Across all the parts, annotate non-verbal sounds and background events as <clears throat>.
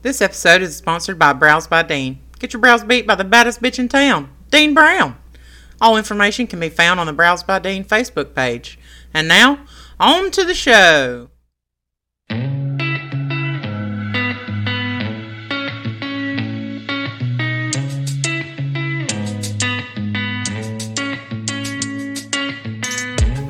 This episode is sponsored by Brows by Dean. Get your brows beat by the baddest bitch in town, Dean Brown. All information can be found on the Brows by Dean Facebook page. And now, on to the show.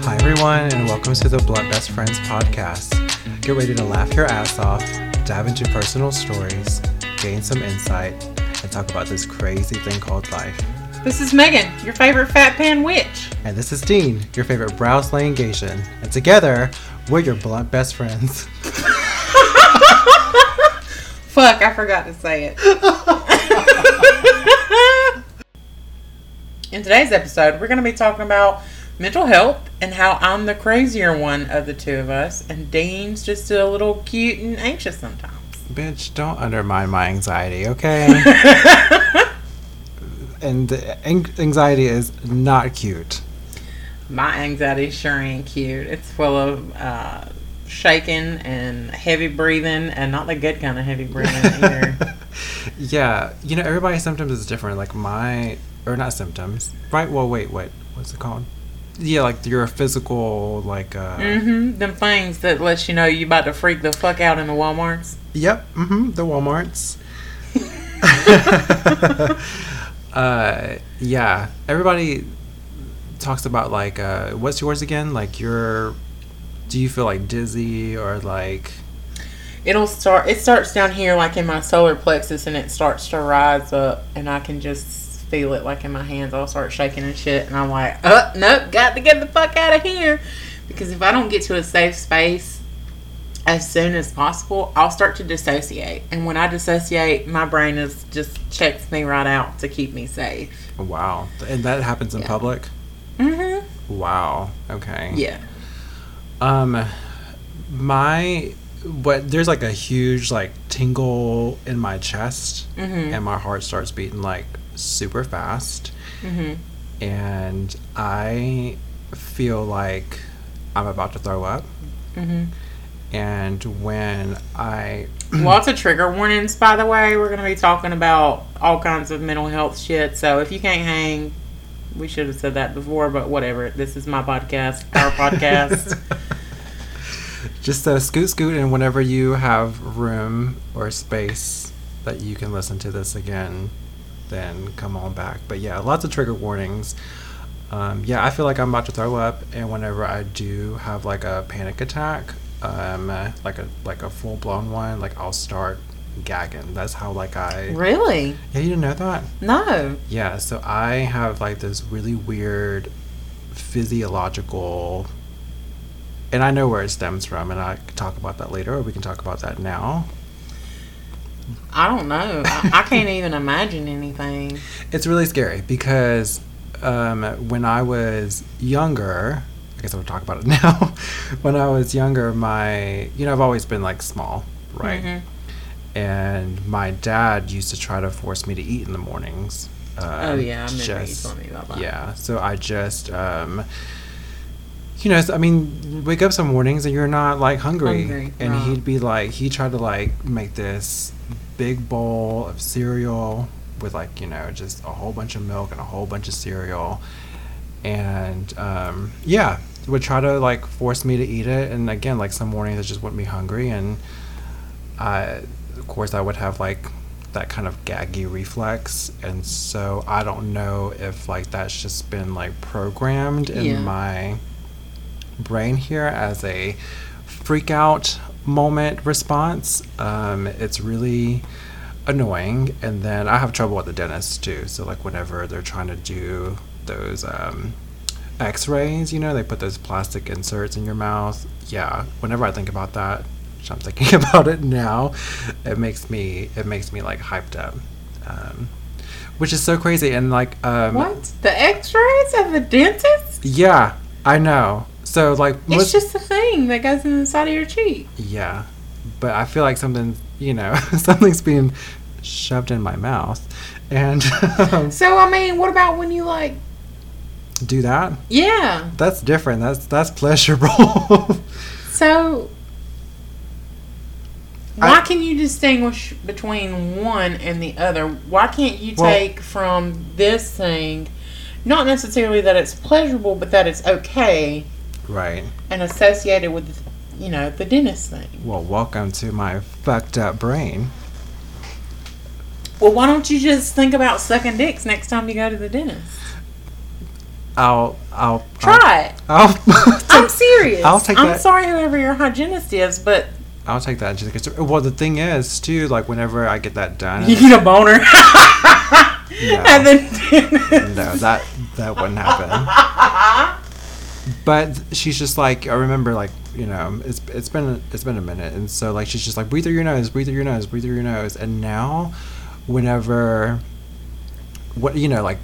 Hi, everyone, and welcome to the Blunt Best Friends podcast. Get ready to laugh your ass off, dive into personal stories, gain some insight, and talk about this crazy thing called life. This is Megan, your favorite fat pan witch. And this is Dean, your favorite brow slaying Gation. And together, we're your blunt best friends. <laughs> Fuck, I forgot to say it. <laughs> In today's episode, we're going to be talking about mental health and how I'm the crazier one of the two of us, and Dean's just a little cute and anxious sometimes. Bitch, don't undermine my anxiety, okay? <laughs> and an- anxiety is not cute. My anxiety sure ain't cute. It's full of uh, shaking and heavy breathing, and not the good kind of heavy breathing <laughs> either. Yeah, you know, everybody's symptoms is different. Like my, or not symptoms, right? Well, wait, wait, what's it called? Yeah, like your physical, like, uh, mm-hmm. Them things that lets you know you about to freak the fuck out in the WalMarts. yep, mm-hmm, the Walmarts. <laughs> <laughs> uh, yeah, everybody talks about like, uh, what's yours again? Like your, do you feel like dizzy or like, It'll start. It starts down here, like in my solar plexus, and it starts to rise up, and I can just feel it, like in my hands. I'll start shaking and shit, and I'm like, "Oh, nope, got to get the fuck out of here," because if I don't get to a safe space as soon as possible, I'll start to dissociate, and when I dissociate, my brain is just checks me right out to keep me safe. wow, and that happens in Yeah. public? Mm-hmm. Wow, okay. Yeah. Um, my what there's like a huge like tingle in my chest, Mhm. and my heart starts beating like super fast, Mm-hmm. and I feel like I'm about to throw up. Mm-hmm. And when I <clears throat> Lots of trigger warnings, by the way. We're going to be talking about all kinds of mental health shit. So if you can't hang, we should have said that before, but whatever. This is my podcast, our podcast. <laughs> <laughs> just uh, scoot scoot and whenever you have room or space that you can listen to this again then come on back but yeah lots of trigger warnings um, yeah i feel like i'm about to throw up and whenever i do have like a panic attack um, like a like a full-blown one like i'll start gagging that's how like i really? yeah you didn't know that No. yeah, so I have like this really weird physiological, and I know where it stems from, and I can talk about that later, or we can talk about that now. I don't know. I, I can't even imagine anything. <laughs> It's really scary because um, when I was younger, I guess I'll talk about it <laughs> now. when I was younger, my, you know, I've always been like small, right? Mhm. And my dad used to try to force me to eat in the mornings. Um, Oh, yeah. I remember just- you told me about that. Yeah, so I just, um, you know, I mean, wake up some mornings and you're not like hungry, Hungry, and he'd be like, he tried to like make this big bowl of cereal with like you know just a whole bunch of milk and a whole bunch of cereal, and um, yeah, would try to like force me to eat it, and again, like some mornings it just wouldn't be hungry, and I, of course, I would have like that kind of gaggy reflex. And so i don't know if like that's just been like programmed in Yeah. my brain here as a freak out moment response um, it's really annoying. And then i have trouble with the dentist too. So like whenever they're trying to do those um, x-rays you know they put those plastic inserts in your mouth. Yeah whenever i think about that which i'm thinking <laughs> about it now it makes me it makes me like hyped up um, which is so crazy. And like um, What? The x-rays at the dentist? yeah i know so like It's just a thing that goes in the side of your cheek. yeah but i feel like something you know <laughs> something's being shoved in my mouth and um, So, I mean, what about when you, like, do that yeah. that's different that's that's pleasurable <laughs> So, Why I- can you distinguish between one and the other? Why can't you Well- take from this thing, not necessarily that it's pleasurable, but that it's okay right. and associated with, you know, the dentist thing? Well, welcome to my fucked up brain. Well, why don't you just think about sucking dicks next time you go to the dentist? I'll I'll Try it. I'll <laughs> I'm serious. I'll take that I'm that. sorry, whoever your hygienist is, but I'll take that. into consideration. Well, the thing is, too, like whenever I get that done, you get a boner. <laughs> No. And then no, that that wouldn't happen. <laughs> But she's just like I remember, like you know, it's it's been it's been a minute, and so like she's just like breathe through your nose, breathe through your nose, breathe through your nose, and now, whenever, what you know, like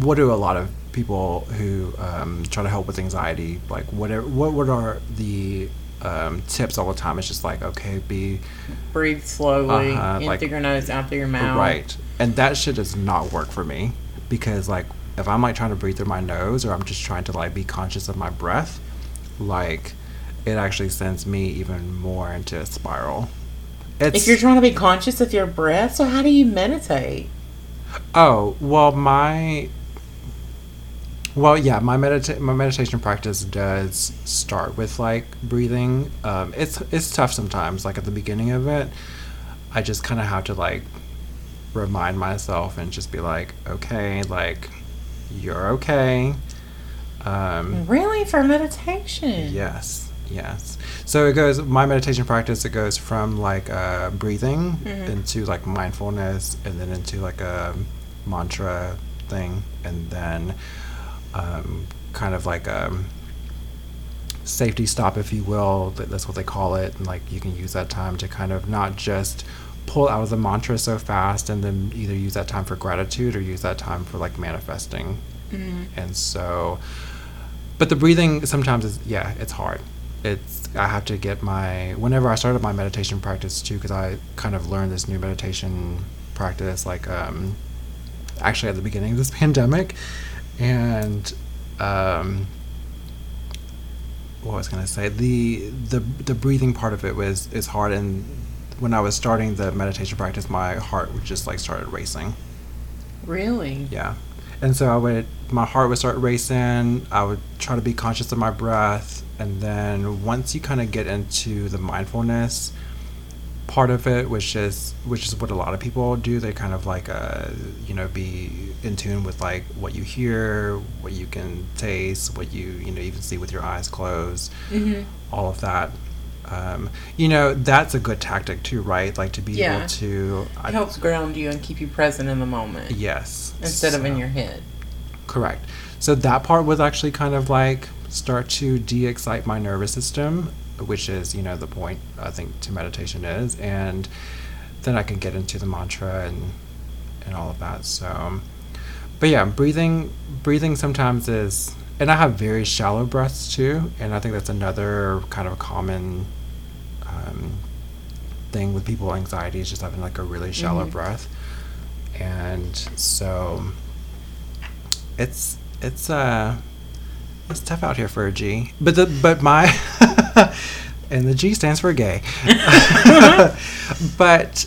what do a lot of people who um, try to help with anxiety like whatever what what are the um, tips all the time? It's just like okay, be breathe slowly Uh-huh, in like- through your nose, out through your mouth. Right. And that shit does not work for me because like if I'm like trying to breathe through my nose or I'm just trying to like be conscious of my breath, like it actually sends me even more into a spiral. It's If you're trying to be conscious of your breath, so how do you meditate? Oh, well my well, yeah, my medita- my meditation practice does start with like breathing. Um, it's it's tough sometimes. Like at the beginning of it, I just kind of have to like remind myself and just be like, okay, like you're okay. Um, Really, for meditation? Yes, yes. So it goes. My meditation practice. It goes from like uh, breathing Mhm. into like mindfulness, and then into like a mantra thing, and then um, kind of like a safety stop, if you will. That's what they call it. And like you can use that time to kind of not just pull out of the mantra so fast, and then either use that time for gratitude or use that time for like manifesting. Mhm. And so but the breathing sometimes is yeah it's hard it's i have to get my whenever i started my meditation practice too because i kind of learned this new meditation practice like um actually at the beginning of this <laughs> pandemic and um what I was gonna say the the the breathing part of it was is hard and when i was starting the meditation practice my heart would just like started racing Really? yeah. And so I would, my heart would start racing. I would try to be conscious of my breath. And then once you kind of get into the mindfulness part of it, which is, which is what a lot of people do, they kind of like, uh, you know, be in tune with like what you hear, what you can taste, what you, you know, even see with your eyes closed, Mm-hmm. all of that. Um, you know, that's a good tactic too, right? Like to be Yeah. able to, It helps ground you and keep you present in the moment yes. instead of in your head. Correct. So that part was actually kind of like start to de-excite my nervous system, which is you know the point I think to meditation is, and then I can get into the mantra and and all of that. So, but yeah, breathing breathing sometimes is, and I have very shallow breaths too, and I think that's another kind of common um, thing with people with anxiety is just having like a really shallow Mhm. breath, and so it's it's uh it's tough out here for a G. But the but my <laughs> and the G stands for gay. <laughs> <laughs> but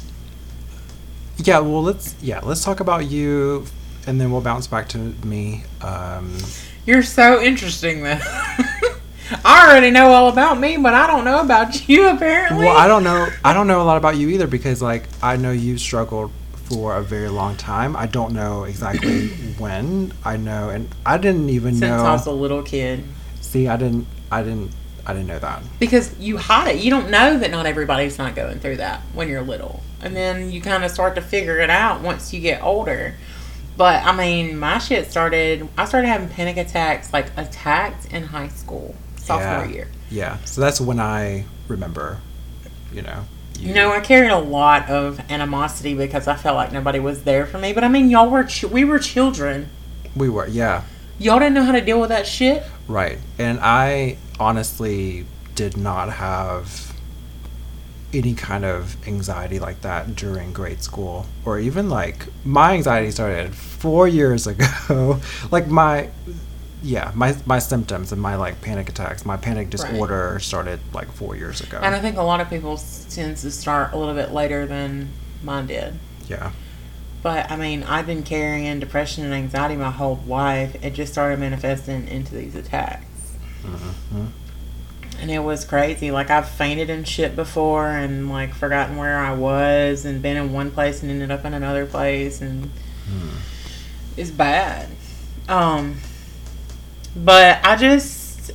yeah, well let's yeah, let's talk about you and then we'll bounce back to me. Um You're so interesting, though. <laughs> I already know all about me, but I don't know about <laughs> you. Apparently. well, I don't know I don't know a lot about you either because like I know you struggled for a very long time. I don't know exactly <clears throat> when. I know and I didn't even Since know I was a little kid. See, I didn't I didn't I didn't know that. Because you hide it. You don't know that not everybody's not going through that when you're little. And then you kind of start to figure it out once you get older. But I mean, my shit started, I started having panic attacks, like attacked in high school, sophomore Yeah. year. Yeah, so that's when I remember, you know. You know, I carried a lot of animosity because I felt like nobody was there for me. But I mean, y'all were, ch- we were children. we were, yeah, Y'all didn't know how to deal with that shit. right. And I honestly did not have any kind of anxiety like that during grade school or even like my anxiety started four years <laughs> ago like my yeah, my my symptoms and my like panic attacks, my panic disorder started like four years ago. And I think a lot of people tend to start a little bit later than mine did. yeah. But I mean, I've been carrying depression and anxiety my whole life. It just started manifesting into these attacks. hmm And it was crazy. Like I've fainted and shit before and like forgotten where I was and been in one place and ended up in another place and it's bad. Um but I just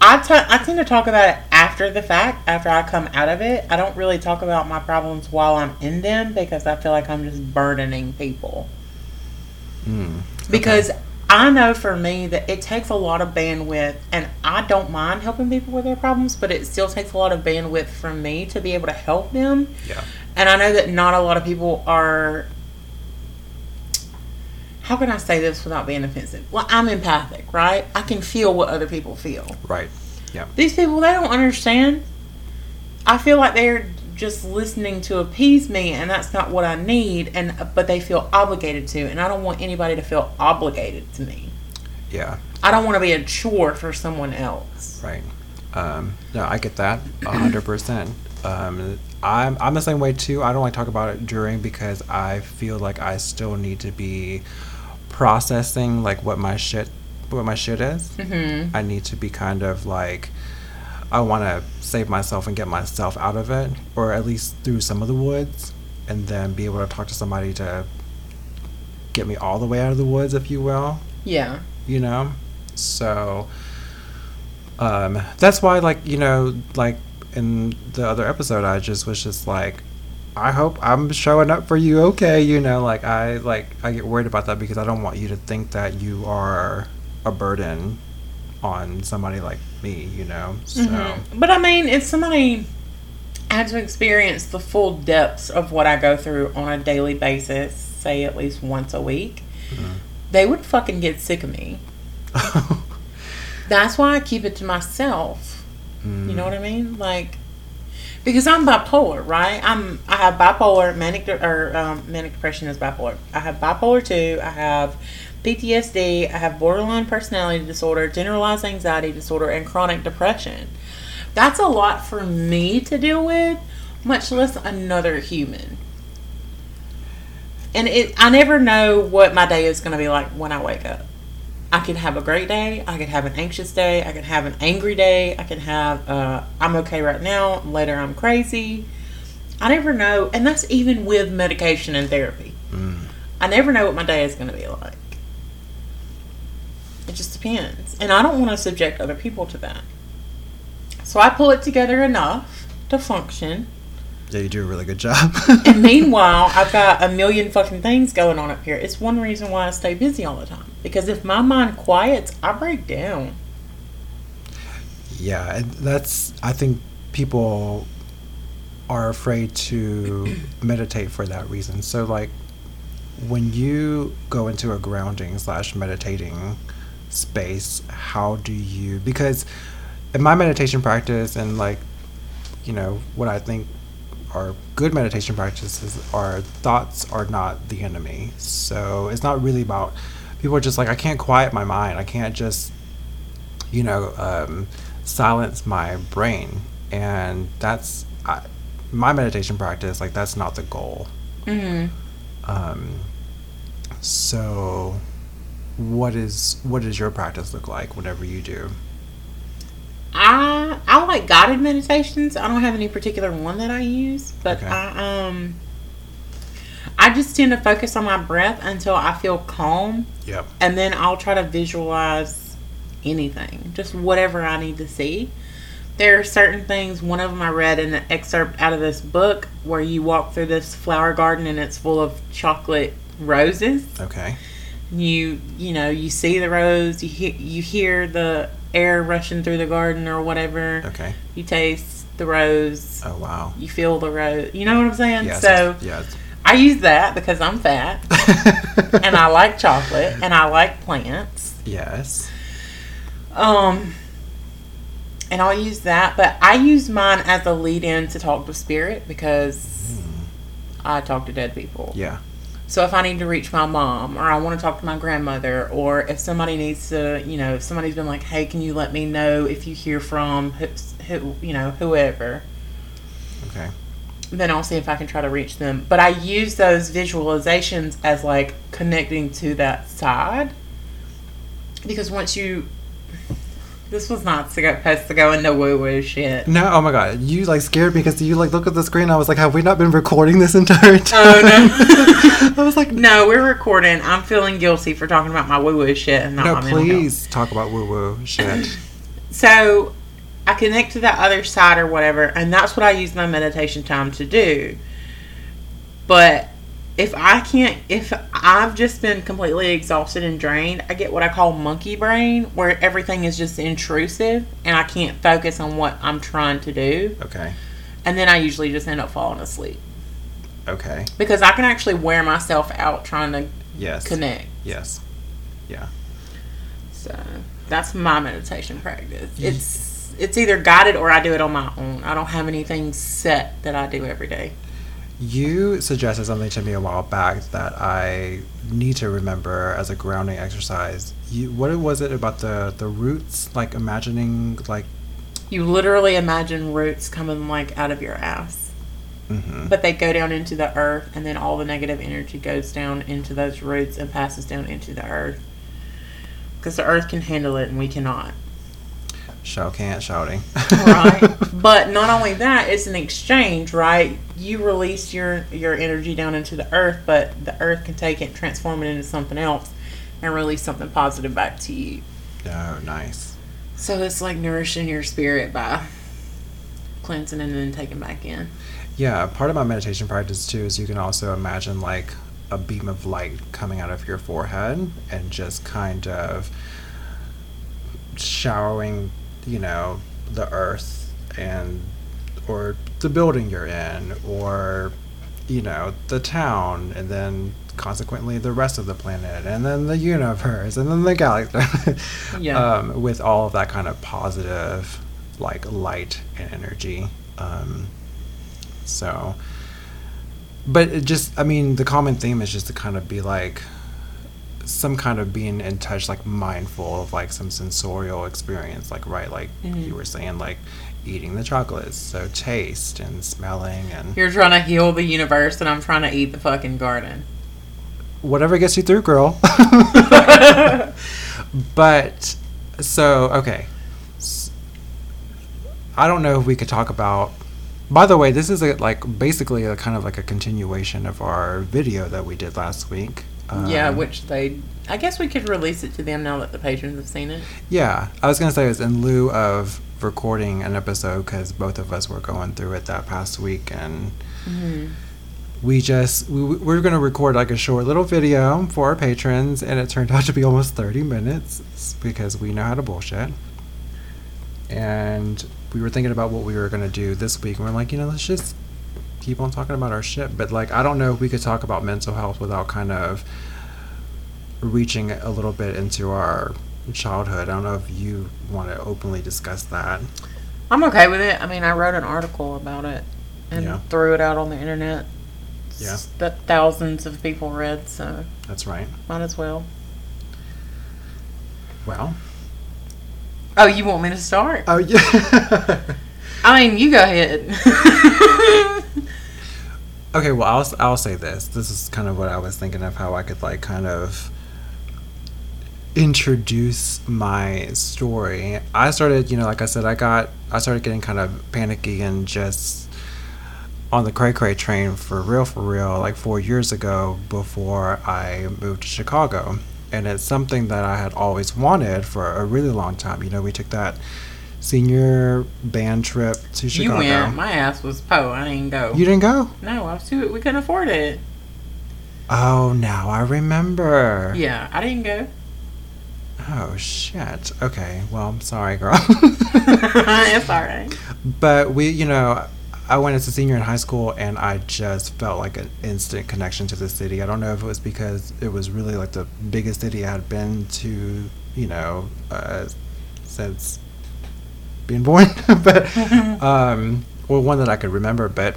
I t- I tend to talk about it after the fact, after I come out of it. I don't really talk about my problems while I'm in them because I feel like I'm just burdening people. Mm. Because I know for me that it takes a lot of bandwidth, and I don't mind helping people with their problems, but it still takes a lot of bandwidth from me to be able to help them. Yeah. And I know that not a lot of people are. How can I say this without being offensive? Well, I'm empathic, right? I can feel what other people feel. Right. Yeah. These people, they don't understand. I feel like they're just listening to appease me, and that's not what I need. And but they feel obligated to, and I don't want anybody to feel obligated to me. Yeah. I don't want to be a chore for someone else. Right. Um, no, I get that a hundred percent. Um, I'm I'm the same way too. I don't like talk about it during because I feel like I still need to be processing like what my shit what my shit is. Mm-hmm. I need to be kind of like I want to save myself and get myself out of it, or at least through some of the woods, and then be able to talk to somebody to get me all the way out of the woods, if you will. Yeah. you know? So um that's why like you know like in the other episode i just was just like i hope i'm showing up for you okay you know? Like i like i get worried about that because i don't want you to think that you are a burden on somebody like me you know so Mhm. But I mean, if somebody had to experience the full depths of what I go through on a daily basis, say at least once a week, Mhm. they would fucking get sick of me. <laughs> That's why I keep it to myself. You know what I mean? Like, because I'm bipolar, right? I'm I have bipolar, manic de- or um, manic depression is bipolar. I have bipolar two. I have PTSD. I have borderline personality disorder, generalized anxiety disorder, and chronic depression. That's a lot for me to deal with, much less another human. And it, I never know what my day is going to be like when I wake up. I could have a great day. I could have an anxious day. I could have an angry day. I can have, uh, I'm okay right now. Later, I'm crazy. I never know. And that's even with medication and therapy. Mm. I never know what my day is going to be like. It just depends. And I don't want to subject other people to that. So I pull it together enough to function. yeah you do a really good job <laughs> And <laughs> meanwhile, I've got a million fucking things going on up here. It's one reason why I stay busy all the time. Because if my mind quiets, I break down. Yeah, and that's I think people are afraid to <clears throat> meditate for that reason. So like when you go into a grounding slash meditating space, how do you because in my meditation practice and like you know what I think are good meditation practices are thoughts are not the enemy. So it's not really about people are just like I can't quiet my mind. I can't just you know um, silence my brain, and that's I, my meditation practice. Like that's not the goal. Mm-hmm. Um, so, what is what does your practice look like whenever you do? I I like guided meditations. I don't have any particular one that I use, but Okay. I um I just tend to focus on my breath until I feel calm, Yep. and then I'll try to visualize anything, just whatever I need to see. There are certain things. One of them I read in an excerpt out of this book where you walk through this flower garden and it's full of chocolate roses. Okay. You you know you see the rose, you hear you hear the air rushing through the garden or whatever. Okay. You taste the rose. Oh wow. You feel the rose. You know what I'm saying? Yes. so yes. I use that because I'm fat <laughs> and I like chocolate and I like plants. yes. Um, and I'll use that, but I use mine as a lead in to talk to spirit because I talk to dead people. Yeah. So if I need to reach my mom, or I want to talk to my grandmother, or if somebody needs to, you know, if somebody's been like, "Hey, can you let me know if you hear from who, who you know, whoever," Okay. then I'll see if I can try to reach them. But I use those visualizations as like connecting to that side because once you, this was not supposed to go into woo woo shit. No, oh my god, you like scared me because you like look at the screen. I was like, have we not been recording this entire time? Oh no, <laughs> I was like, no, we're recording. I'm feeling guilty for talking about my woo woo shit and not no, my mental health. please talk about woo woo shit. <clears throat> So I connect to that other side or whatever, and that's what I use my meditation time to do. But if I can't, if I've just been completely exhausted and drained, I get what I call monkey brain, where everything is just intrusive and I can't focus on what I'm trying to do. Okay. And then I usually just end up falling asleep Okay. because I can actually wear myself out trying to Yes. connect. Yes. Yeah. So that's my meditation practice. Mm-hmm. It's it's either guided or I do it on my own. I don't have anything set that I do every day. You suggested something to me a while back that I need to remember as a grounding exercise. You, what was it about the the roots? Like imagining, like, You literally imagine roots coming like out of your ass, hmm but they go down into the earth, and then all the negative energy goes down into those roots and passes down into the earth. Because the earth can handle it and we cannot. Shout can't shouting. right <laughs> but not only that it's an exchange right you release your your energy down into the earth but the earth can take it transform it into something else and release something positive back to you oh, nice. so it's like nourishing your spirit by cleansing and then taking back in Yeah, part of my meditation practice too is you can also imagine like a beam of light coming out of your forehead and just kind of showering, you know, the earth and or the building you're in or you know, the town and then consequently the rest of the planet and then the universe and then the galaxy <laughs> Yeah. um, with all of that kind of positive like light and energy um, so but it just i mean the common theme is just to kind of be like some kind of being in touch like mindful of like some sensorial experience like right like Mhm. you were saying like eating the chocolates so taste and smelling and you're trying to heal the universe and i'm trying to eat the fucking garden. Whatever gets you through girl. <laughs> <laughs> But so okay. I don't know if we could talk about by the way this is a, like basically a kind of like a continuation of our video that we did last week yeah Um, which they i guess we could release it to them now that the patrons have seen it yeah i was gonna say it was in lieu of recording an episode because both of us were going through it that past week and mm-hmm. we just we, we we're going to record like a short little video for our patrons and it turned out to be almost 30 minutes because we know how to bullshit and we were thinking about what we were going to do this week and we're like you know let's just keep on talking about our shit but like i don't know if we could talk about mental health without kind of reaching a little bit into our childhood i don't know if you want to openly discuss that I'm okay with it. I mean, I wrote an article about it and Yeah. threw it out on the internet. Yeah. That thousands of people read, so that's right might as well. well Oh, you want me to start? oh yeah <laughs> I mean, you go ahead. <laughs> Okay, well, I'll I'll say this. This is kind of what I was thinking of how I could like kind of introduce my story. I started, you know, like I said, I got I started getting kind of panicky and just on the cray cray train for real for real like 4 years ago before I moved to Chicago. And it's something that I had always wanted for a really long time. You know, we took that senior band trip to Chicago. you went. My ass was po. I didn't go. you didn't go? no, I was too. We couldn't afford it. Oh, now I remember. Yeah, I didn't go. Oh shit. Okay. Well, I'm sorry, girl. <laughs> <laughs> it's all right. but we, you know, I went as a senior in high school, and I just felt like an instant connection to the city. I don't know if it was because it was really like the biggest city I had been to, you know, uh, since being born, <laughs> but um, or one that I could remember. But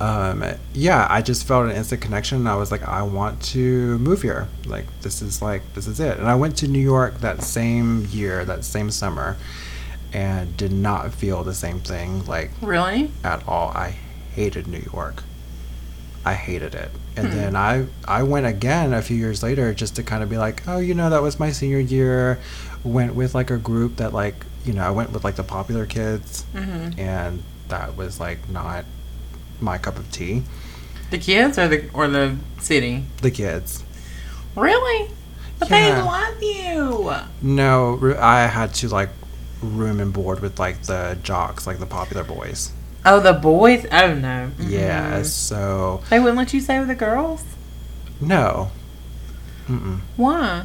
um, yeah, I just felt an instant connection. I was like, I want to move here. Like, this is like, this is it. And I went to New York that same year, that same summer, and did not feel the same thing, like, Really? at all. I hated New York. I hated it. And then I I went again a few years later just to kind of be like, oh, you know, that was my senior year. Went with like a group that like, you know, I went with like the popular kids Mm-hmm. and that was like not my cup of tea. The kids or the or the city? The kids. Really? But Yeah. they love you. No, I had to like room and board with like the jocks, like the popular boys. Oh, the boys? Oh no. Yeah, Mhm. so They wouldn't let you stay with the girls. no. Mm-mm. Why?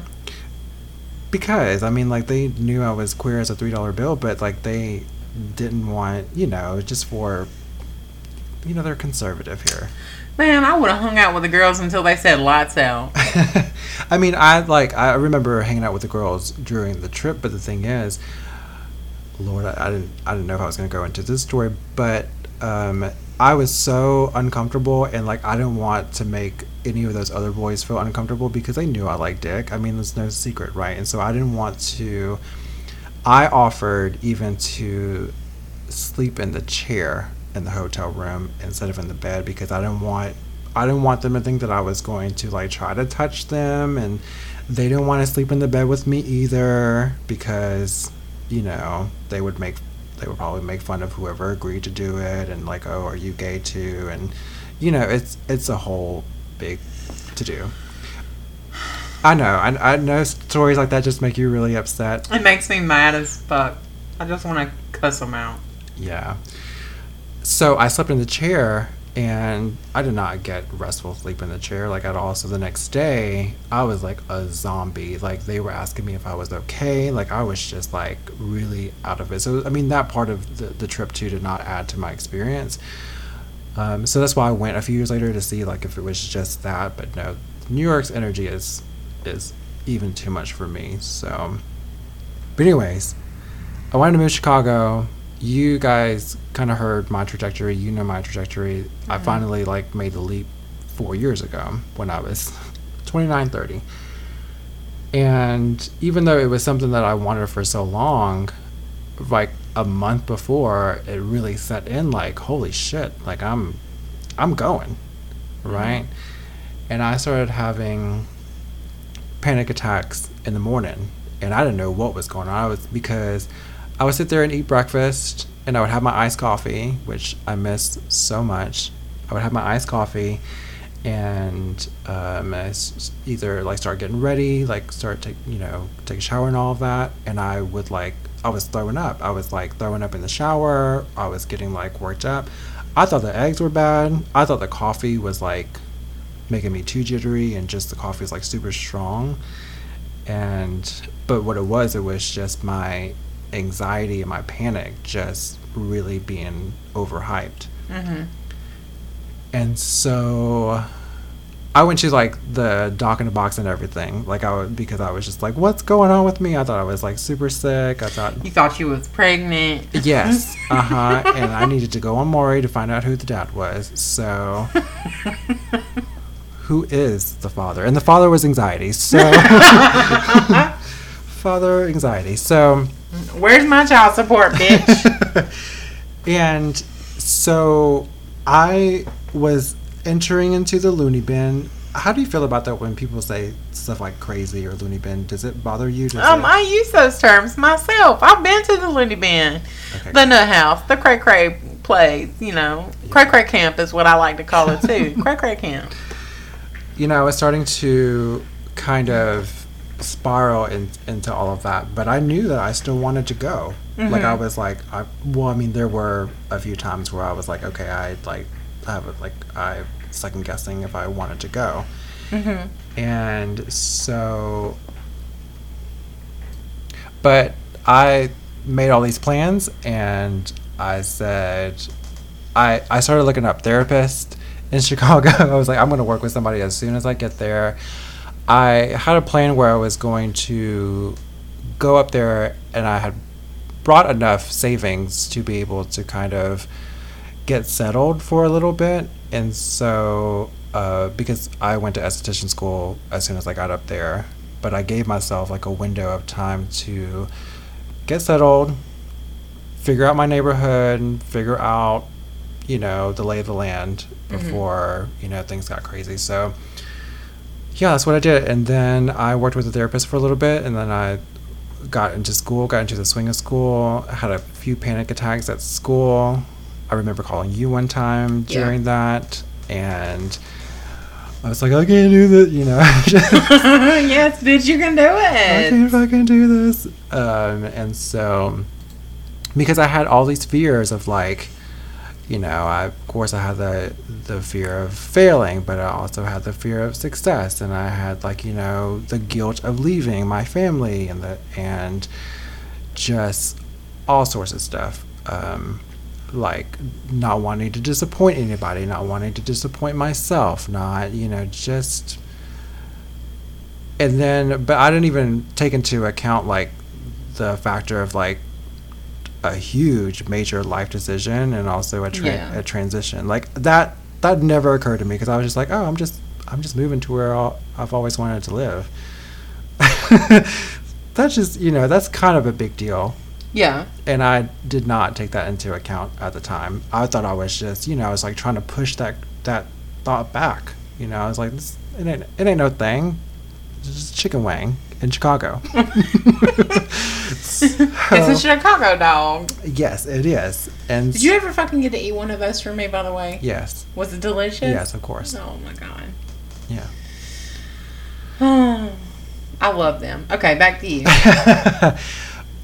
Because I mean, like they knew I was queer as a three dollar bill, but like they didn't want, you know, just for, you know, they're conservative here. Man, I would have hung out with the girls until they said lights out. <laughs> I mean, I like I remember hanging out with the girls during the trip, but the thing is, Lord, I, I didn't I didn't know if I was going to go into this story, but um, I was so uncomfortable, and like I didn't want to make any of those other boys feel uncomfortable because they knew I liked dick. I mean, there's no secret, right? And so I didn't want to. I offered even to sleep in the chair in the hotel room instead of in the bed because I didn't want I didn't want them to think that I was going to like try to touch them and they didn't want to sleep in the bed with me either because you know they would make they would probably make fun of whoever agreed to do it and like oh are you gay too and you know it's it's a whole big to do I know I, I know stories like that just make you really upset It makes me mad as fuck. I just want to cuss them out. Yeah. So I slept in the chair and I did not get restful sleep in the chair like at all. So the next day I was like a zombie. Like they were asking me if I was okay. Like I was just like really out of it. So I mean that part of the, the trip too did not add to my experience. Um, so that's why I went a few years later to see like if it was just that. But no, New York's energy is is even too much for me. So, but anyways, I wanted to move to Chicago. You guys kind of heard my trajectory. You know my trajectory. I finally like made the leap four years ago when I was <laughs> 29, 30. And even though it was something that I wanted for so long, like a month before, it really set in like, holy shit, like I'm I'm going. Mm-hmm. Right? And I started having panic attacks in the morning and I didn't know what was going on. I was because I would sit there and eat breakfast and I would have my iced coffee, which I miss so much. I would have my iced coffee and um, either like start getting ready, like start take you know take a shower and all of that, and I would like I was throwing up. I was like throwing up in the shower. I was getting like worked up. I thought the eggs were bad. I thought the coffee was like making me too jittery, and just the coffee was like super strong. And but what it was, it was just my anxiety and my panic just really being overhyped. Mm-hmm. And so I went to like the doc in the box and everything. Like I would because I was just like, what's going on with me? I thought I was like super sick. I thought You thought you was pregnant. yes, <laughs> uh huh. and I needed to go on Maury to find out who the dad was. So <laughs> who is the father? And the father was anxiety. So <laughs> father anxiety. So Where's my child support, <laughs> bitch? and so I was entering into the loony bin. How do you feel about that when people say stuff like crazy or loony bin? Does it bother you? Does um, it- I use those terms myself. I've been to the loony bin, Okay. the nut house, the cray cray place. You know, cray cray camp is what I like to call it too. <laughs> cray cray camp. you know, I was starting to kind of spiral in, into all of that, but I knew that I still wanted to go. Like I was like, I well, I mean, there were a few times where I was like, okay, I like have it, like I second guessing if I wanted to go, Mm-hmm. and so, but I made all these plans, and I said, I I started looking up therapists in <laughs> Chicago. I was like, I'm going to work with somebody as soon as I get there. I had a plan where I was going to go up there, and I had brought enough savings to be able to kind of get settled for a little bit and so uh, because I went to esthetician school as soon as I got up there, but I gave myself like a window of time to get settled, figure out my neighborhood, figure out, you know, the lay of the land before, you know, things got crazy. So, yeah, that's what I did. And then I worked with a therapist for a little bit, and then I got into school, got into the swing of school, I had a few panic attacks at school. I remember calling you one time Yeah. during that, and I was like, I can't do this, you know. <laughs> <laughs> yes, bitch, you can do it. I can't fucking do this. Um, and so, because I had all these fears of like, you know, I, of course I had the the fear of failing, but I also had the fear of success, and I had like you know the guilt of leaving my family and the and just all sorts of stuff. Um, like not wanting to disappoint anybody, not wanting to disappoint myself, not you know just and then but i didn't even take into account like the factor of like a huge major life decision and also a, tra- Yeah. a transition like that that never occurred to me because i was just like oh i'm just i'm just moving to where I'll, i've always wanted to live <laughs> that's just you know that's kind of a big deal Yeah. and I did not take that into account at the time. I thought I was just, you know, I was like trying to push that that thought back. You know, I was like, this, it ain't it ain't no thing. It's just chicken wing in Chicago. <laughs> It's a Chicago dog. yes, it is. And Did you ever fucking get to eat one of those for me, by the way? Yes, Was it delicious? yes, of course. Oh my god. Yeah. <sighs> I love them. Okay, back to you. <laughs>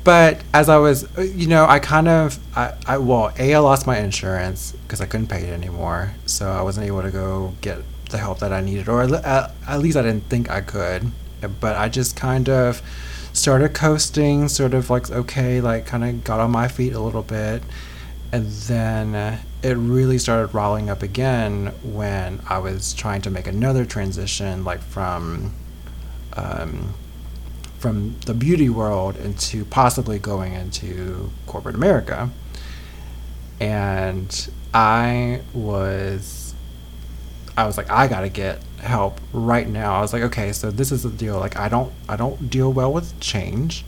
but as I was, you know, I kind of, I, I well, a I lost my insurance because I couldn't pay it anymore, so I wasn't able to go get the help that I needed, or at, at, at least I didn't think I could. But I just kind of started coasting, sort of like okay, like kind of got on my feet a little bit, and then it really started rolling up again when I was trying to make another transition, like from. Um, from the beauty world into possibly going into corporate America. And I was I was like I got to get help right now. I was like okay, so this is the deal. Like I don't I don't deal well with change.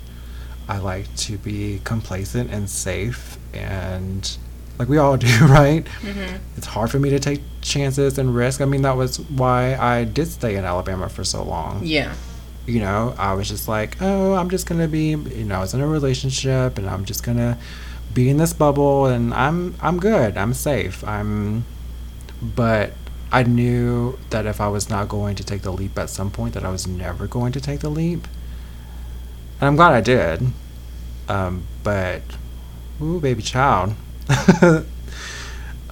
I like to be complacent and safe and like we all <laughs> do, right? hmm It's hard for me to take chances and risk. I mean, that was why I did stay in Alabama for so long Yeah. you know, I was just like, oh, I'm just gonna be, you know, I was in a relationship and I'm just gonna be in this bubble and I'm I'm good, I'm safe, I'm, but I knew that if I was not going to take the leap at some point, that I was never going to take the leap, and I'm glad I did, um, but, ooh, baby child, <laughs> uh,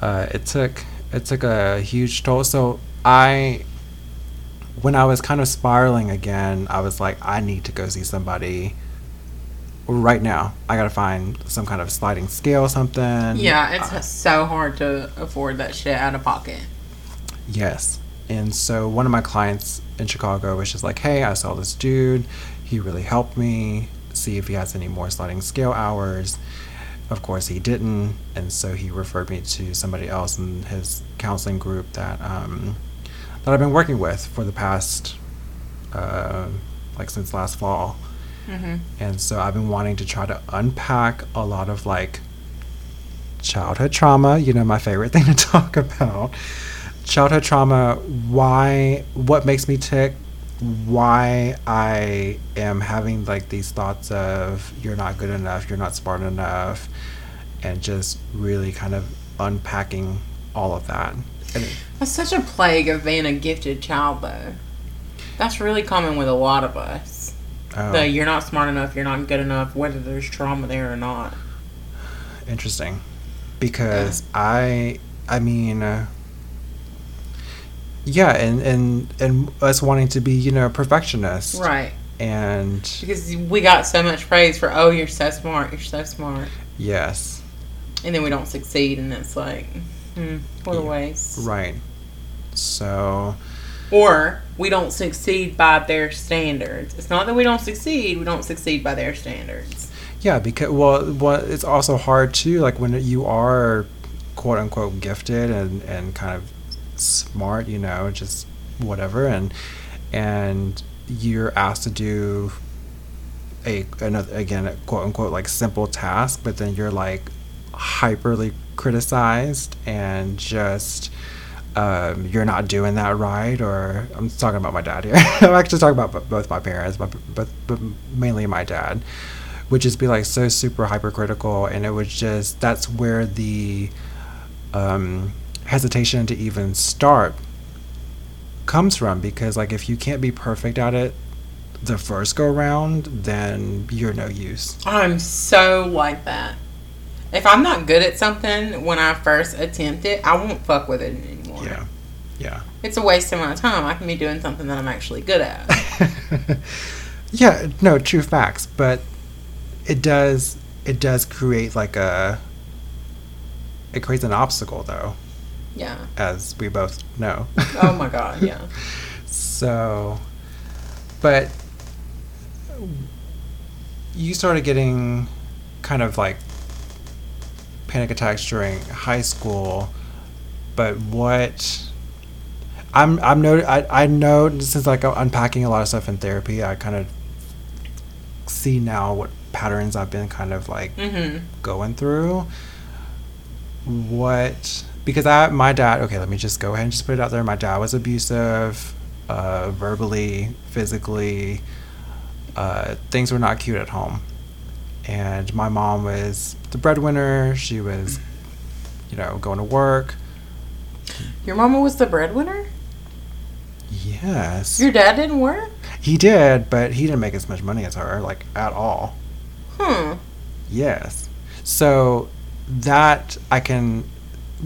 it took it took a huge toll. So I when I was kind of spiraling again, I was like, I need to go see somebody right now. I gotta find some kind of sliding scale, something. Yeah, it's Uh, so hard to afford that shit out of pocket. Yes. And so one of my clients in Chicago was just like, hey, I saw this dude. He really helped me. See if he has any more sliding scale hours. Of course, he didn't. And so he referred me to somebody else in his counseling group that um, that I've been working with for the past, uh, like since last fall. hmm And so I've been wanting to try to unpack a lot of like childhood trauma, you know, my favorite <laughs> thing to talk about. Childhood trauma, why, what makes me tick, why I am having like these thoughts of you're not good enough, you're not smart enough, and just really kind of unpacking all of that. And That's such a plague of being a gifted child, though. That's really common with a lot of us. oh, The you're not smart enough, you're not good enough, whether there's trauma there or not. interesting because i i mean uh, yeah and and and us wanting to be you know perfectionists Right. and Because we got so much praise for, oh, you're so smart, you're so smart. yes And then we don't succeed, and it's like, hmm, what a waste. right so Or we don't succeed by their standards. It's not that we don't succeed, we don't succeed by their standards. yeah because well well it's also hard too like when you are quote unquote gifted and and kind of smart, you know, just whatever, and and you're asked to do a another again a quote unquote like simple task, but then you're like hyperly criticized and just um, you're not doing that right or i'm talking about my dad here. <laughs> I'm actually talking about both my parents but, but, but mainly my dad would just be like so super hypercritical. And it was just that's where the um, hesitation to even start comes from because like if you can't be perfect at it the first go round then you're no use I'm so like that. If I'm not good at something when I first attempt it, I won't fuck with it anymore. yeah yeah It's a waste of my time. I can be doing something that I'm actually good at. <laughs> yeah, no, true facts, but it does it does create like a it creates an obstacle though, Yeah. as we both know. Oh my god, yeah. <laughs> So, but you started getting kind of like panic attacks during high school, but what? I'm I'm no I I know since like I'm unpacking a lot of stuff in therapy, I kind of see now what patterns I've been kind of like Mhm. going through. What because I my dad okay, let me just go ahead and just put it out there. My dad was abusive, uh, verbally, physically. Uh, things were not cute at home, and my mom was the breadwinner. She was, you know, going to work. Your mama was the breadwinner? Yes, Your dad didn't work? he did, but he didn't make as much money as her, like at all. Hmm. Yes. So that I can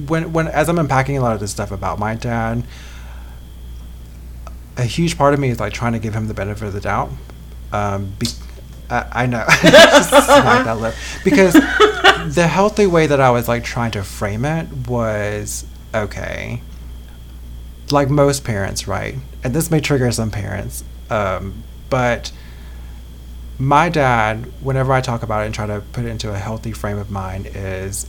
when when as I'm unpacking a lot of this stuff about my dad, a huge part of me is like trying to give him the benefit of the doubt. Um, be, I, I know, <laughs> that lip because the healthy way that I was like trying to frame it was okay. Like most parents, right? And this may trigger some parents, um, but my dad, whenever I talk about it and try to put it into a healthy frame of mind, is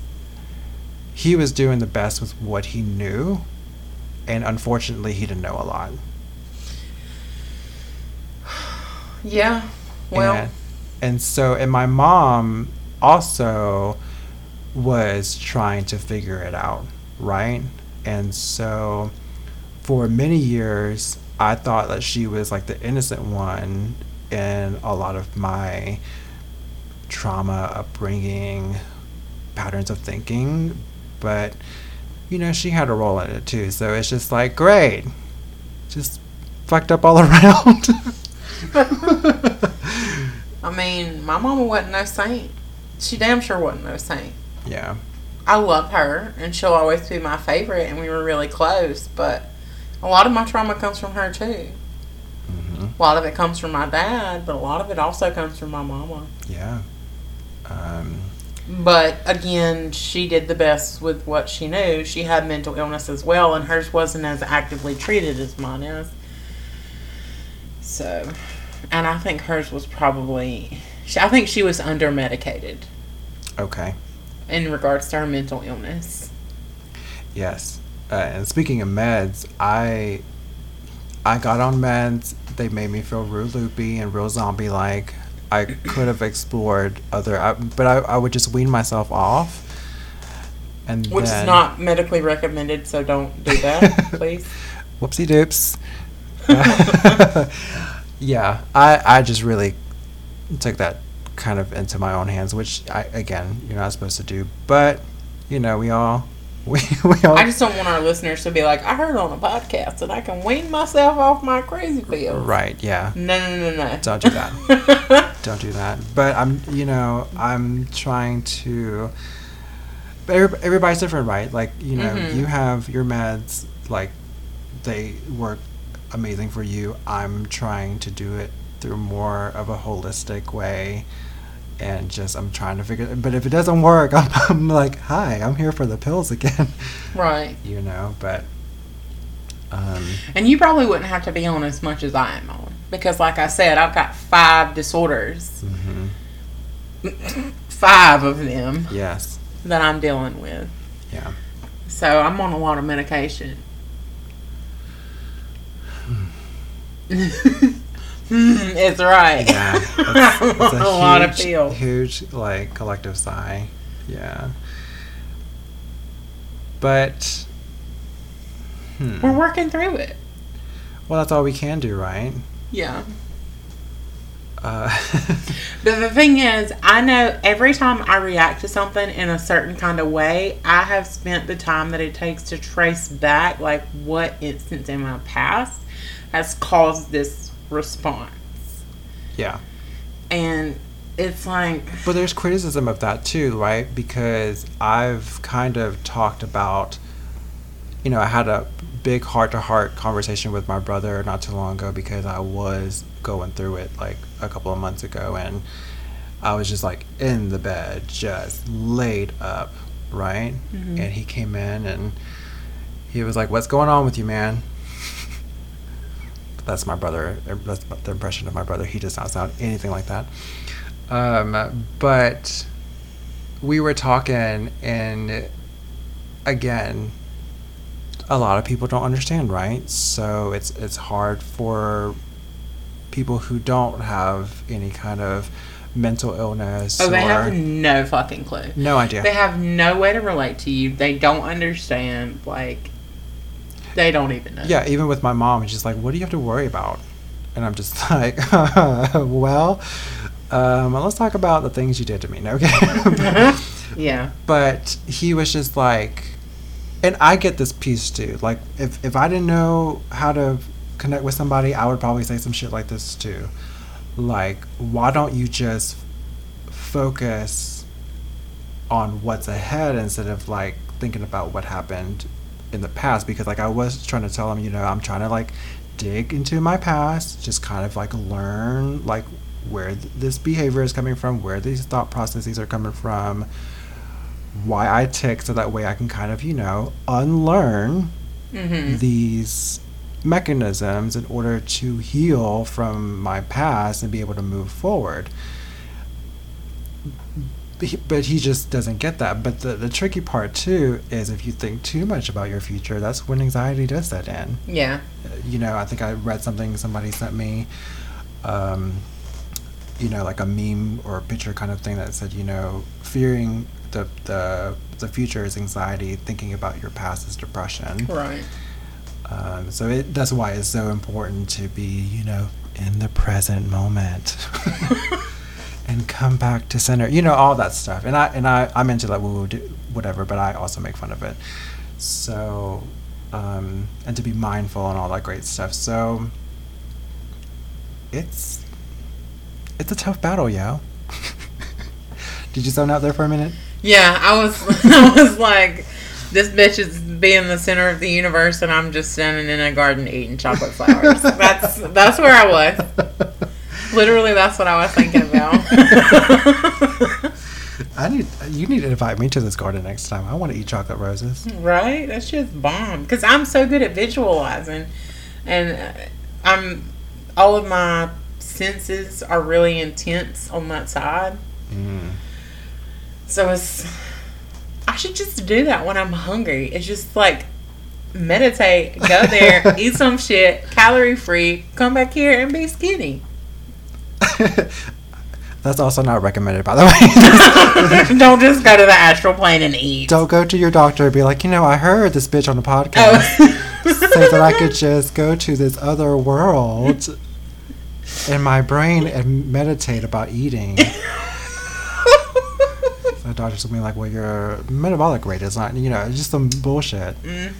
he was doing the best with what he knew, and unfortunately, he didn't know a lot. <sighs> Yeah. Well, and, and so, and my mom also was trying to figure it out, right? And so, for many years, I thought that she was like the innocent one in a lot of my trauma, upbringing, patterns of thinking. But, you know, she had a role in it too. So it's just like, great. Just fucked up all <laughs> around. I mean, my mama wasn't no saint. She damn sure wasn't no saint. yeah. I love her, and she'll always be my favorite, and we were really close. But a lot of my trauma comes from her too. hmm A lot of it comes from my dad, but a lot of it also comes from my mama. Yeah. Um, But again, she did the best with what she knew. She had mental illness as well, and hers wasn't as actively treated as mine is. So, and I think hers was probably, I think she was under medicated okay. in regards to her mental illness. Yes. Uh, and speaking of meds, I I got on meds. They made me feel real loopy and real zombie like. I could have explored other, I, but I, I would just wean myself off. And Which then, is not medically recommended, so don't do that, <laughs> please. Whoopsie doops. <laughs> yeah, I I just really took that kind of into my own hands, which I again you're not supposed to do, but you know we all <laughs> we we all I just don't want our listeners to be like, I heard on a podcast that I can wean myself off my crazy pills. right yeah No, no, no, no. Don't do that. <laughs> don't do that. But I'm, you know, I'm trying to. But everybody's different, right? Like, you know, Mhm. you have your meds, like, they work amazing for you. I'm trying to do it through more of a holistic way. And just, I'm trying to figure. But if it doesn't work, <laughs> I'm, I'm like, hi, I'm here for the pills again. <laughs> right. you know, but. Um, And you probably wouldn't have to be on as much as I am on. Because, like I said, I've got five disorders, mhm. <laughs> five of them Yes. that I'm dealing with. Yeah. So I'm on a lot of medication. <sighs> it's right. Yeah, <laughs> it's, it's a, a, lot of huge, feel. huge like collective sigh. Yeah, but hmm. We're working through it. well, that's all we can do, right? Yeah. Uh, <laughs> But the thing is, I know every time I react to something in a certain kind of way, I have spent the time that it takes to trace back, like, what instance in my past has caused this response. yeah, And it's like, but there's criticism of that too, right? Because I've kind of talked about, you know, I had a big heart to heart conversation with my brother not too long ago because I was going through it like a couple of months ago and I was just like in the bed, just laid up, right? Mhm. And he came in and he was like, What's going on with you, man? That's my brother. That's the impression of my brother. He does not sound anything like that. Um, but we were talking, and again, a lot of people don't understand, right? So it's it's hard for people who don't have any kind of mental illness oh, they have no fucking clue. no idea. They have no way to relate to you. They don't understand, like, they don't even know. Yeah, even with my mom, it's just like, what do you have to worry about? And I'm just <laughs> like, <laughs> well, um, let's talk about the things you did to me. No, okay. <laughs> yeah. but he was just like, and I get this piece too. Like, if if I didn't know how to connect with somebody, I would probably say some shit like this too. Like, why don't you just focus on what's ahead instead of like thinking about what happened in the past? Because like I was trying to tell him, you know, I'm trying to like dig into my past, just kind of like learn like where th- this behavior is coming from, where these thought processes are coming from, why I tick, so that way I can kind of, you know, unlearn Mm-hmm. these mechanisms in order to heal from my past and be able to move forward. But he, but he just doesn't get that. But the, the tricky part too is if you think too much about your future, that's when anxiety does set in. Yeah. You know, I think I read something somebody sent me, um, you know, like a meme or a picture kind of thing that said, you know, fearing the the the future is anxiety, thinking about your past is depression. Right. Um, so it, that's why it's so important to be, you know, in the present moment <laughs> <laughs> and come back to center. You know, all that stuff. And I and I I'm into like woo woo whatever, but I also make fun of it. So um, and to be mindful and all that great stuff. So it's it's a tough battle, yo. <laughs> Did you zone out there for a minute? Yeah, I was <laughs> I was like, this bitch is being the center of the universe, and I'm just standing in a garden eating chocolate flowers. <laughs> that's that's where I was. Literally, that's what I was thinking about. <laughs> I need you need to invite me to this garden next time. I want to eat chocolate roses. right? That's just bomb. Because I'm so good at visualizing, and uh, I'm all of my senses are really intense on that side. Mm. So it's I should just do that when I'm hungry. It's just like meditate, go there, <laughs> eat some shit, calorie free, come back here and be skinny. <laughs> That's also not recommended, by the way. <laughs> Don't just go to the astral plane and eat. Don't go to your doctor and be like, you know, I heard this bitch on the podcast Oh. <laughs> say that I could just go to this other world in my brain and meditate about eating. The doctor's gonna be like, well, your metabolic rate is not, you know, it's just some bullshit. Mm.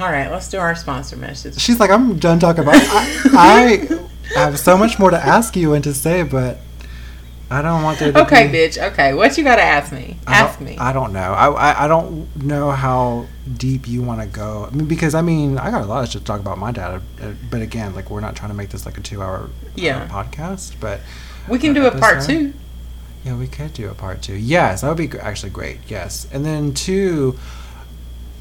All right, let's do our sponsor message. She's like, I'm done talking about. I, I have so much more to ask you and to say, but I don't want there to Okay, be. bitch. Okay, what you gotta ask me? I Ask don't- me. I don't know. I, I, I don't know how deep you want to go. I mean, because I mean, I got a lot of shit to talk about my dad, uh, but again, like we're not trying to make this like a two-hour Yeah. uh, podcast. But we can uh, do a part two. yeah, we could do a part two. Yes, that would be actually great. Yes, and then two.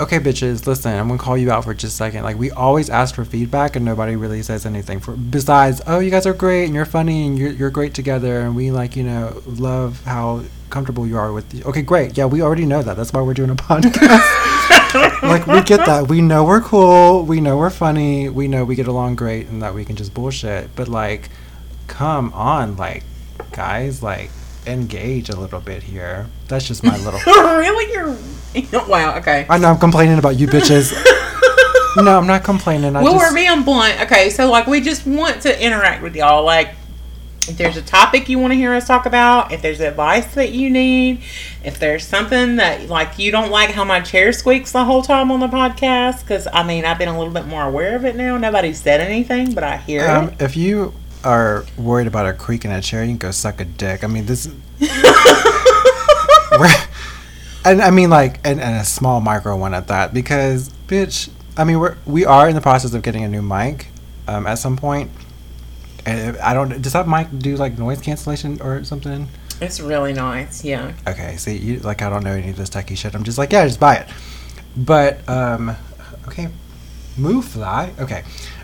Okay, bitches, listen. I'm gonna call you out for just a second. Like we always ask for feedback, and nobody really says anything. For besides, oh, you guys are great, and you're funny, and you're you're great together, and we like you know love how comfortable you are with. The, okay, great. Yeah, we already know that. That's why we're doing a <laughs> podcast. like we get that. We know we're cool. We know we're funny. We know we get along great, and that we can just bullshit. But like, come on, like, guys, like, engage a little bit here. That's just my little. <laughs> really? You're. <laughs> Wow, okay. I know I'm complaining about you bitches. <laughs> no, I'm not complaining. I well, just, we're being blunt. Okay, so like we just want to interact with y'all. Like, if there's a topic you want to hear us talk about, if there's advice that you need, if there's something that like you don't like how my chair squeaks the whole time on the podcast, because I mean I've been a little bit more aware of it now. Nobody said anything, but I hear um, it. if you are worried about a creak in a chair, you can go suck a dick. I mean, this. <laughs> <laughs> and I mean, like, and, and a small micro one at that, because, bitch, I mean, we're we are in the process of getting a new mic, um, at some point. And I don't. Does that mic do like noise cancellation or something? It's really nice. Yeah. Okay, see, you like I don't know any of this techie shit. I'm just like, yeah, just buy it. But um, okay, move fly. Okay,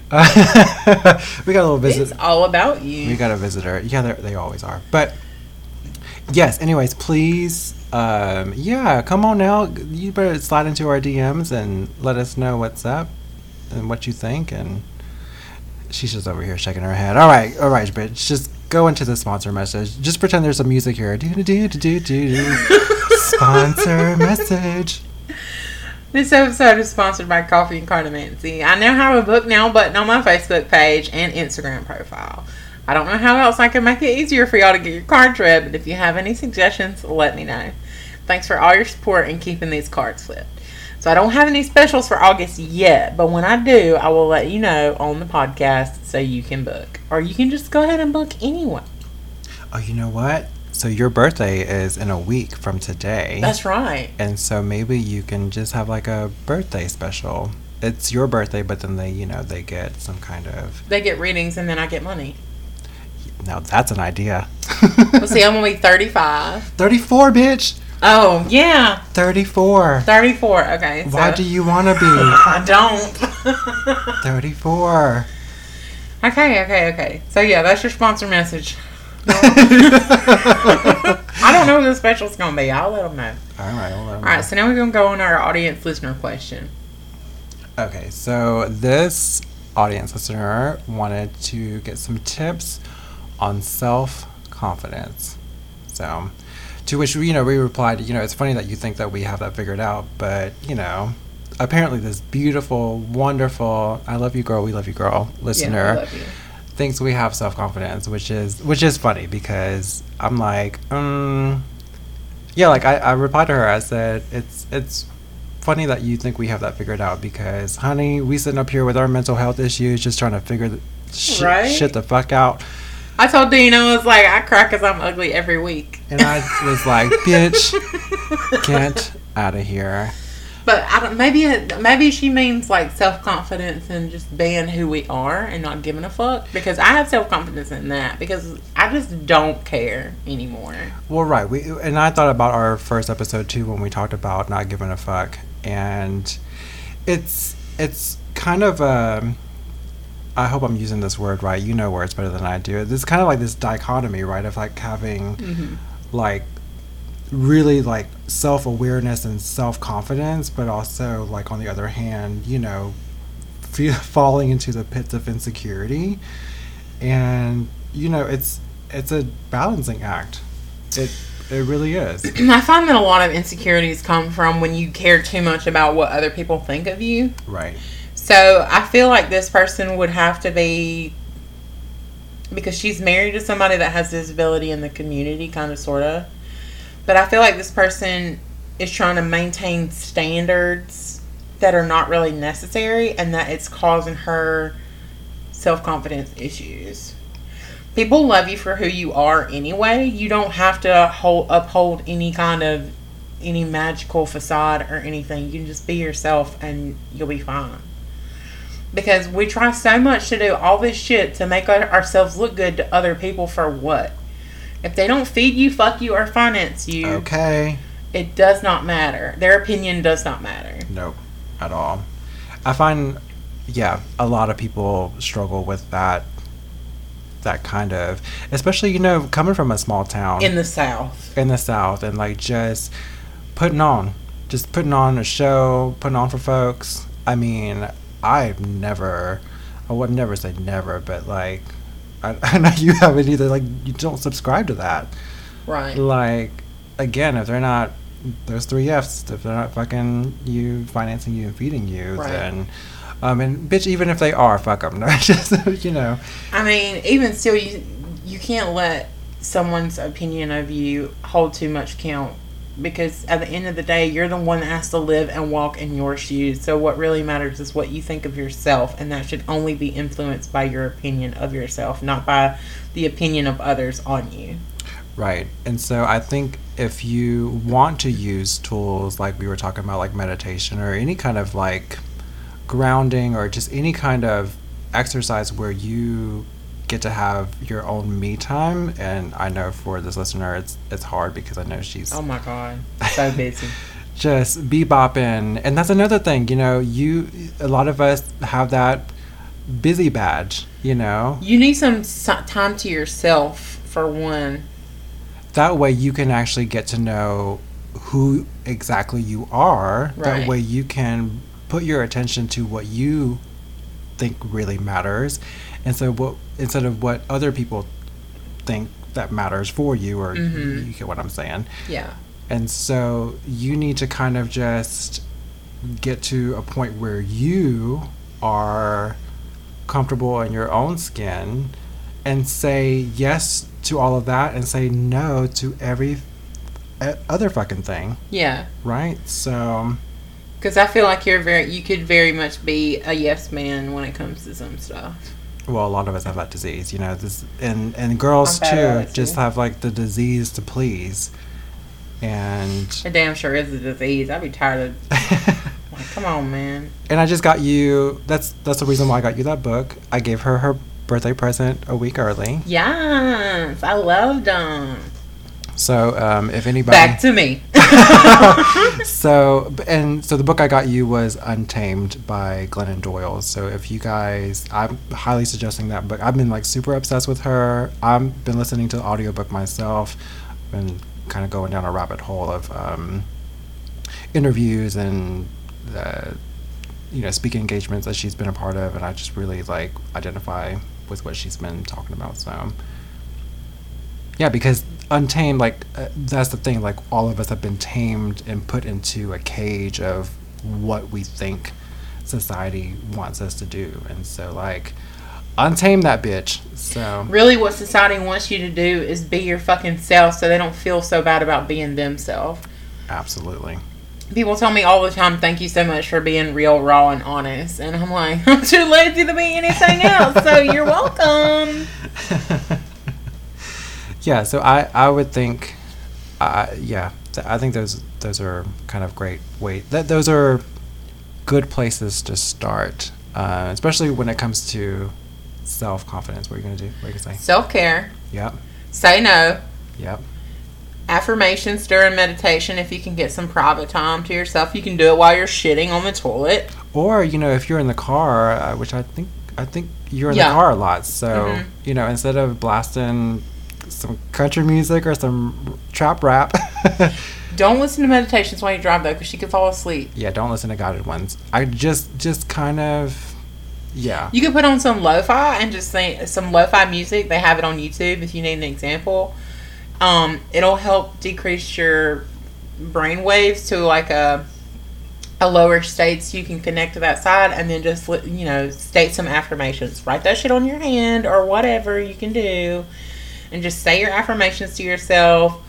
<laughs> we got a little visit. It's all about you. We got a visitor. Yeah, they're- always are. But yes, anyways, please, um, yeah, come on now. You better slide into our DMs and let us know what's up and what you think. And she's just over here shaking her head. All right, all right, bitch. Just go into the sponsor message. Just pretend there's some music here. Do do do do do do. <laughs> Sponsor message. This episode is sponsored by Coffee and Cardamancy. I now have a book now button on my Facebook page and Instagram profile. I don't know how else I can make it easier for y'all to get your cards read, but if you have any suggestions, let me know. Thanks for all your support in keeping these cards flipped. So I don't have any specials for August yet, but when I do, I will let you know on the podcast so you can book. Or you can just go ahead and book anyway. Oh, you know what? So your birthday is in a week from today. That's right. And so maybe you can just have like a birthday special. It's your birthday, but then they, you know, they get some kind of. They get readings and then I get money. Now that's an idea. <laughs> Well, see, I'm to be 35. 34, bitch! Oh, yeah. 34. 34. Okay. Why do you want to be <laughs> I don't. <laughs> 34? okay, okay, okay. So yeah, that's your sponsor message. I don't know what the special's gonna be. I'll let them know. All right, hold on. All right, so now we're gonna go on our audience listener question. Okay, so this audience listener wanted to get some tips on self confidence. So, to which we you know we replied, you know, it's funny that you think that we have that figured out, but you know, apparently this beautiful, wonderful, I love you, girl, we love you, girl, Yeah, listener I love you. Thinks we have self confidence, which is which is funny because I'm like, um, yeah, like I, I replied to her. I said it's it's funny that you think we have that figured out because, honey, we sitting up here with our mental health issues, just trying to figure the sh- Right. shit the fuck out. I told Dean I was like, I cry because I'm ugly every week. And I was like, bitch, <laughs> get out of here. But I don't, maybe it, maybe she means like self confidence and just being who we are and not giving a fuck. Because I have self confidence in that because I just don't care anymore. Well, right. We and I thought about our first episode too when we talked about not giving a fuck, and it's it's kind of a. I hope I'm using this word right. You know words better than I do. It's kind of like this dichotomy, right, of like having mm-hmm. like really like self awareness and self confidence, but also like on the other hand, you know, fe- <laughs> falling into the pits of insecurity, and you know, it's it's a balancing act. It it really is. <clears throat> I find that a lot of insecurities come from when you care too much about what other people think of you. Right. So I feel like this person would have to be because she's married to somebody that has disability in the community, kind of, sort of. But I feel like this person is trying to maintain standards that are not really necessary and that it's causing her self confidence issues. People love you for who you are anyway. You don't have to hold, uphold any kind of any magical facade or anything. You can just be yourself and you'll be fine because we try so much to do all this shit to make ourselves look good to other people for what? If they don't feed you, fuck you, or finance you, Okay. it does not matter. Their opinion does not matter. Nope. At all. I find, yeah, a lot of people struggle with that. That kind of, especially you know, coming from a small town In the South, in the south and like just putting on just putting on a show, putting on for folks. I mean, I've never, I would never say never, but like, I, <laughs> I know you haven't either. Like, you don't subscribe to that. Right. Like, again, if they're not, those three F's, if they're not fucking you, financing you, and feeding you, Right. then, um, and bitch, even if they are, fuck them. <laughs> No, just, you know, I mean, even still, you you can't let someone's opinion of you hold too much count because at the end of the day, you're the one that has to live and walk in your shoes. So what really matters is what you think of yourself, and that should only be influenced by your opinion of yourself, not by the opinion of others on you. Right. And so I think if you want to use tools like we were talking about, like meditation or any kind of like grounding or just any kind of exercise where you get to have your own me time and I know for this listener it's it's hard because I know she's Oh my god, so <laughs> busy. just bebopping and that's another thing, you know, you a lot of us have that busy badge, you know. You need some time to yourself for one. that way you can actually get to know who exactly you are Right. that way you can put your attention to what you think really matters and so what instead of what other people think that matters for you or Mhm. you get what i'm saying Yeah. and so you need to kind of just get to a point where you are comfortable in your own skin and say yes to all of that and say no to every other fucking thing, Yeah. right? So, Because I feel like you're very, you could very much be a yes man when it comes to some stuff. Well, a lot of us have that disease, you know, this and and girls too just have like the disease to please. And It damn sure is a disease. I'd be tired of, <laughs> like, come on, man. And I just got you. That's that's the reason why I got you that book. I gave her her birthday present a week early. Yes, I love them. So um, if anybody, Back to me. <laughs> so and so the book I got you was Untamed by Glennon Doyle. So if you guys, I'm highly suggesting that book. I've been like super obsessed with her. I've been listening to the audiobook myself. Been kind of going down a rabbit hole of um, interviews and uh, you know speaking engagements that she's been a part of, and I just really like identify with what she's been talking about. So yeah, because untamed, like uh, that's the thing. Like all of us have been tamed and put into a cage of what we think society wants us to do, and so like untame that bitch. So really, what society wants you to do is be your fucking self so they don't feel so bad about being themselves. absolutely. People tell me all the time, thank you so much for being real, raw, and honest. And I'm like, <laughs> I'm too lazy to be anything else, so you're <laughs> welcome. <laughs> yeah, so I I would think, uh, yeah, I think those those are kind of great. Wait, th- those are good places to start, uh, especially when it comes to self confidence. What are you gonna do? What are you gonna say? Self care, Yep, say no, yep. affirmations during meditation. If you can get some private time to yourself, you can do it while you're shitting on the toilet. Or you know, if you're in the car, uh, which I think I think you're in Yeah. the car a lot, so Mhm. you know, instead of blasting some country music or some trap rap. <laughs> Don't listen to meditations while you drive though, because you could fall asleep. yeah, don't listen to guided ones. I just just kind of yeah. You could put on some lo-fi and just some lo-fi music. They have it on YouTube if you need an example. Um, it'll help decrease your brain waves to like a a lower state so you can connect to that side and then just you know state some affirmations write that shit on your hand or whatever you can do and just say your affirmations to yourself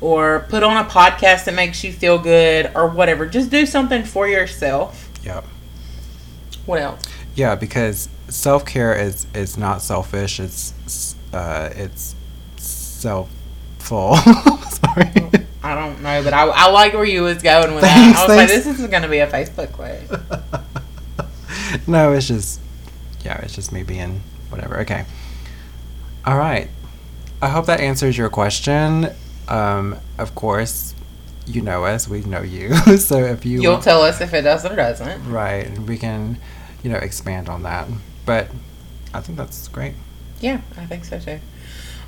or put on a podcast that makes you feel good or whatever just do something for yourself Yep. what else Yeah, because self care is is not selfish. It's uh, it's selfful. <laughs> Sorry. I don't know, but I, I like where you was going with that. I Thanks, was like, this is going to be a Facebook quote. <laughs> no, it's just yeah, it's just me being whatever. Okay. All right. I hope that answers your question. Um, of course, you know us. We know you. <laughs> so if you You'll tell us if it does or doesn't. right, and we can, you know, expand on that. But I think that's great. Yeah, I think so too.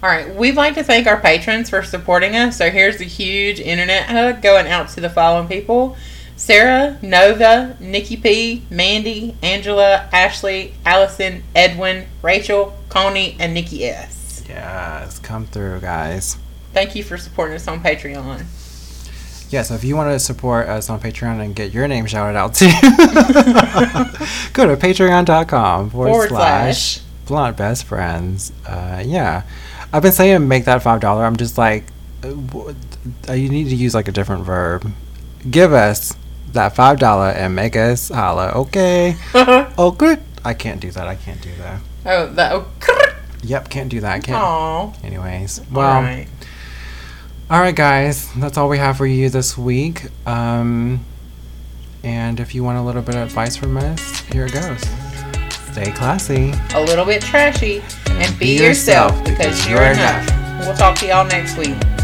All right, we'd like to thank our patrons for supporting us. So here's a huge internet hug going out to the following people Sarah, Nova, Nikki P, Mandy, Angela, Ashley, Allison, Edwin, Rachel, Coney, and Nikki S. Yes, come through, guys. Thank you for supporting us on Patreon. Yeah, so if you want to support us on Patreon and get your name shouted out too, <laughs> go to patreon.com forward, Forward slash, slash. blunt best friends. Uh, yeah. I've been saying make that $5. I'm just like, uh, you need to use like a different verb. Give us that $5 and make us holla. Okay. <laughs> Oh, good. I can't do that. I can't do that. oh, that. Oh, Yep, can't do that. Can't. Aw. Anyways, well, right. all right, guys, that's all we have for you this week. Um, and if you want a little bit of advice from us, here it goes. Stay classy. A little bit trashy, and be, Be yourself yourself because because you're you're enough. We'll talk to y'all next week. Bye.